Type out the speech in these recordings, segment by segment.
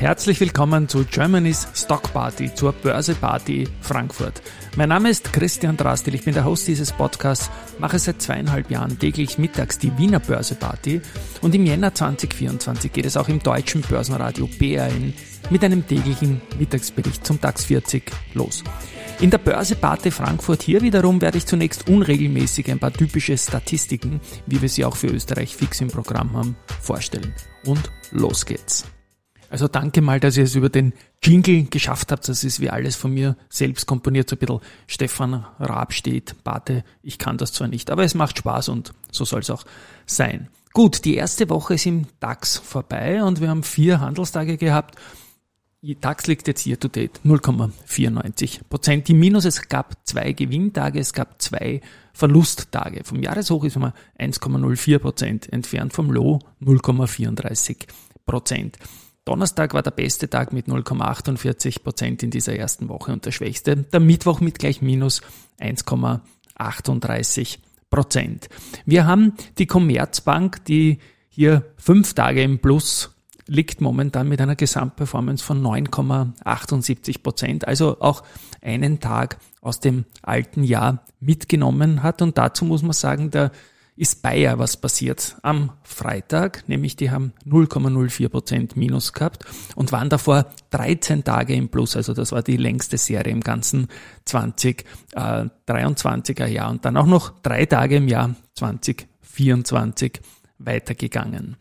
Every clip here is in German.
herzlich willkommen zu Germany's Stock Party, zur Börseparty Frankfurt. Mein Name ist Christian Drastil, ich bin der Host dieses Podcasts, mache seit zweieinhalb Jahren täglich mittags die Wiener Börseparty und im Jänner 2024 geht es auch im deutschen Börsenradio BRN mit einem täglichen Mittagsbericht zum DAX 40 los. In der Börseparty Frankfurt hier wiederum werde ich zunächst unregelmäßig ein paar typische Statistiken, wie wir sie auch für Österreich fix im Programm haben, vorstellen. Und los geht's. Also danke mal, dass ihr es über den Jingle geschafft habt. Das ist wie alles von mir selbst komponiert. So ein bisschen Stefan Raab steht, Bate, ich kann das zwar nicht, aber es macht Spaß und so soll es auch sein. Gut, die erste Woche ist im DAX vorbei und wir haben vier Handelstage gehabt. DAX liegt jetzt hier to date 0,94 Prozent. Die Minus, es gab zwei Gewinntage, es gab zwei Verlusttage. Vom Jahreshoch ist man 1,04 Prozent entfernt, vom Low 0,34 Prozent. Donnerstag war der beste Tag mit 0,48 Prozent in dieser ersten Woche und der schwächste. Der Mittwoch mit gleich minus 1,38 Prozent. Wir haben die Commerzbank, die hier fünf Tage im Plus liegt momentan mit einer Gesamtperformance von 9,78 Prozent, also auch einen Tag aus dem alten Jahr mitgenommen hat. Und dazu muss man sagen, der ist Bayer was passiert. Am Freitag, nämlich die haben 0,04 Prozent Minus gehabt und waren davor 13 Tage im Plus, also das war die längste Serie im ganzen 2023er Jahr. Und dann auch noch drei Tage im Jahr 2024 weitergegangen.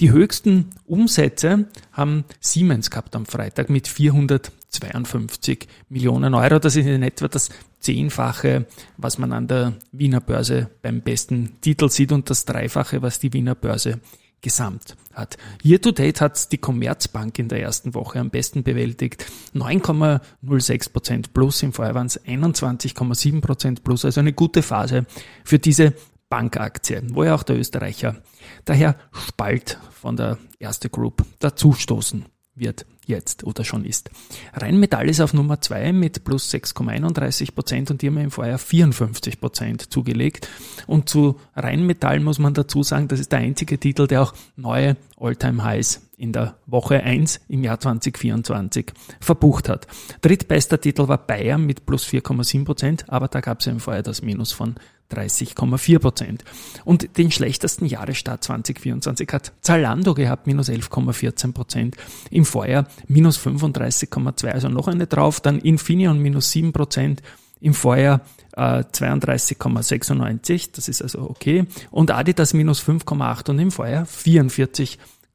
Die höchsten Umsätze haben Siemens gehabt am Freitag mit 452 Millionen Euro. Das ist in etwa das Zehnfache, was man an der Wiener Börse beim besten Titel sieht und das Dreifache, was die Wiener Börse gesamt hat. Year to date hat die Commerzbank in der ersten Woche am besten bewältigt. 9,06 Prozent plus, im Vorjahr waren es 21,7 Prozent plus, also eine gute Phase für diese Bankaktie, wo ja auch der Österreicher daher Spalt von der Erste Group dazustoßen wird jetzt oder schon ist. Rheinmetall ist auf Nummer 2 mit plus 6,31 Prozent und die haben im Vorjahr 54 Prozent zugelegt. Und zu Rheinmetall muss man dazu sagen, das ist der einzige Titel, der auch neue Alltime highs in der Woche 1 im Jahr 2024 verbucht hat. Drittbester Titel war Bayern mit plus 4,7 Prozent, aber da gab es im Vorjahr das Minus von 30,4 Prozent. Und den schlechtesten Jahresstart 2024 hat Zalando gehabt, minus 11,14 Prozent. Im Vorjahr minus 35,2, also noch eine drauf. Dann Infineon minus 7 Prozent. Im Vorjahr äh, 32,96, das ist also okay. Und Adidas minus 5,8 und im Vorjahr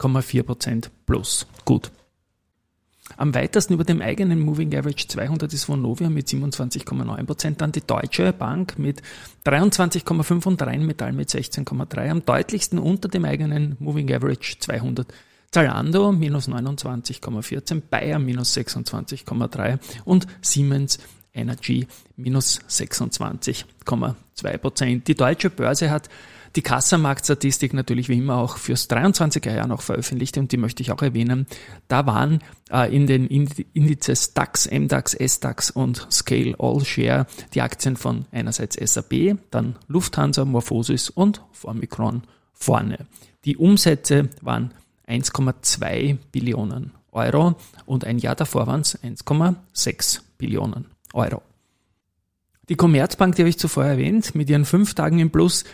44,4 Prozent plus. Gut. Am weitesten über dem eigenen Moving Average 200 ist Vonovia mit 27,9%, dann die Deutsche Bank mit 23,5 und Rheinmetall mit 16,3. Am deutlichsten unter dem eigenen Moving Average 200 Zalando minus 29,14, Bayer minus 26,3 und Siemens Energy minus 26,2 Prozent. Die deutsche Börse hat die Kassamarktstatistik natürlich wie immer auch fürs 23er Jahr noch veröffentlicht und die möchte ich auch erwähnen. Da waren äh, in den Indizes DAX, MDAX, SDAX und Scale All Share die Aktien von einerseits SAP, dann Lufthansa, Morphosis und Formicron vorne. Die Umsätze waren 1,2 Billionen Euro und ein Jahr davor waren es 1,6 Billionen Euro. Die Commerzbank, die habe ich zuvor erwähnt, mit ihren fünf Tagen im Plus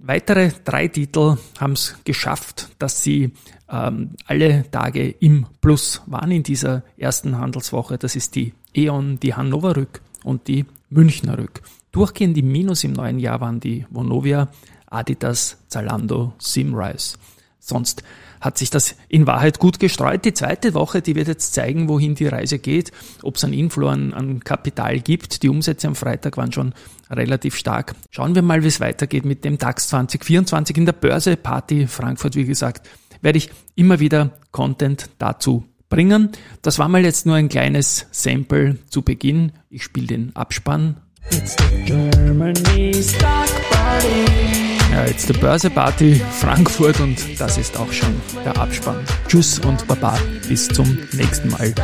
Weitere drei Titel haben es geschafft, dass sie ähm, alle Tage im Plus waren in dieser ersten Handelswoche. Das ist die E.ON, die Hannover Rück und die Münchner Rück. Durchgehend im Minus im neuen Jahr waren die Vonovia, Adidas, Zalando, Simrise. Sonst hat sich das in Wahrheit gut gestreut. Die zweite Woche, die wird jetzt zeigen, wohin die Reise geht, ob es ein Inflow an, an Kapital gibt. Die Umsätze am Freitag waren schon relativ stark. Schauen wir mal, wie es weitergeht mit dem DAX 2024 in der Börse Party Frankfurt. Wie gesagt, werde ich immer wieder Content dazu bringen. Das war mal jetzt nur ein kleines Sample zu Beginn. Ich spiele den Abspann. It's Germany's Stock Party. Ja, jetzt der Börseparty Frankfurt und das ist auch schon der Abspann. Tschüss und Baba, bis zum nächsten Mal.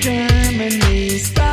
Germany. Stop.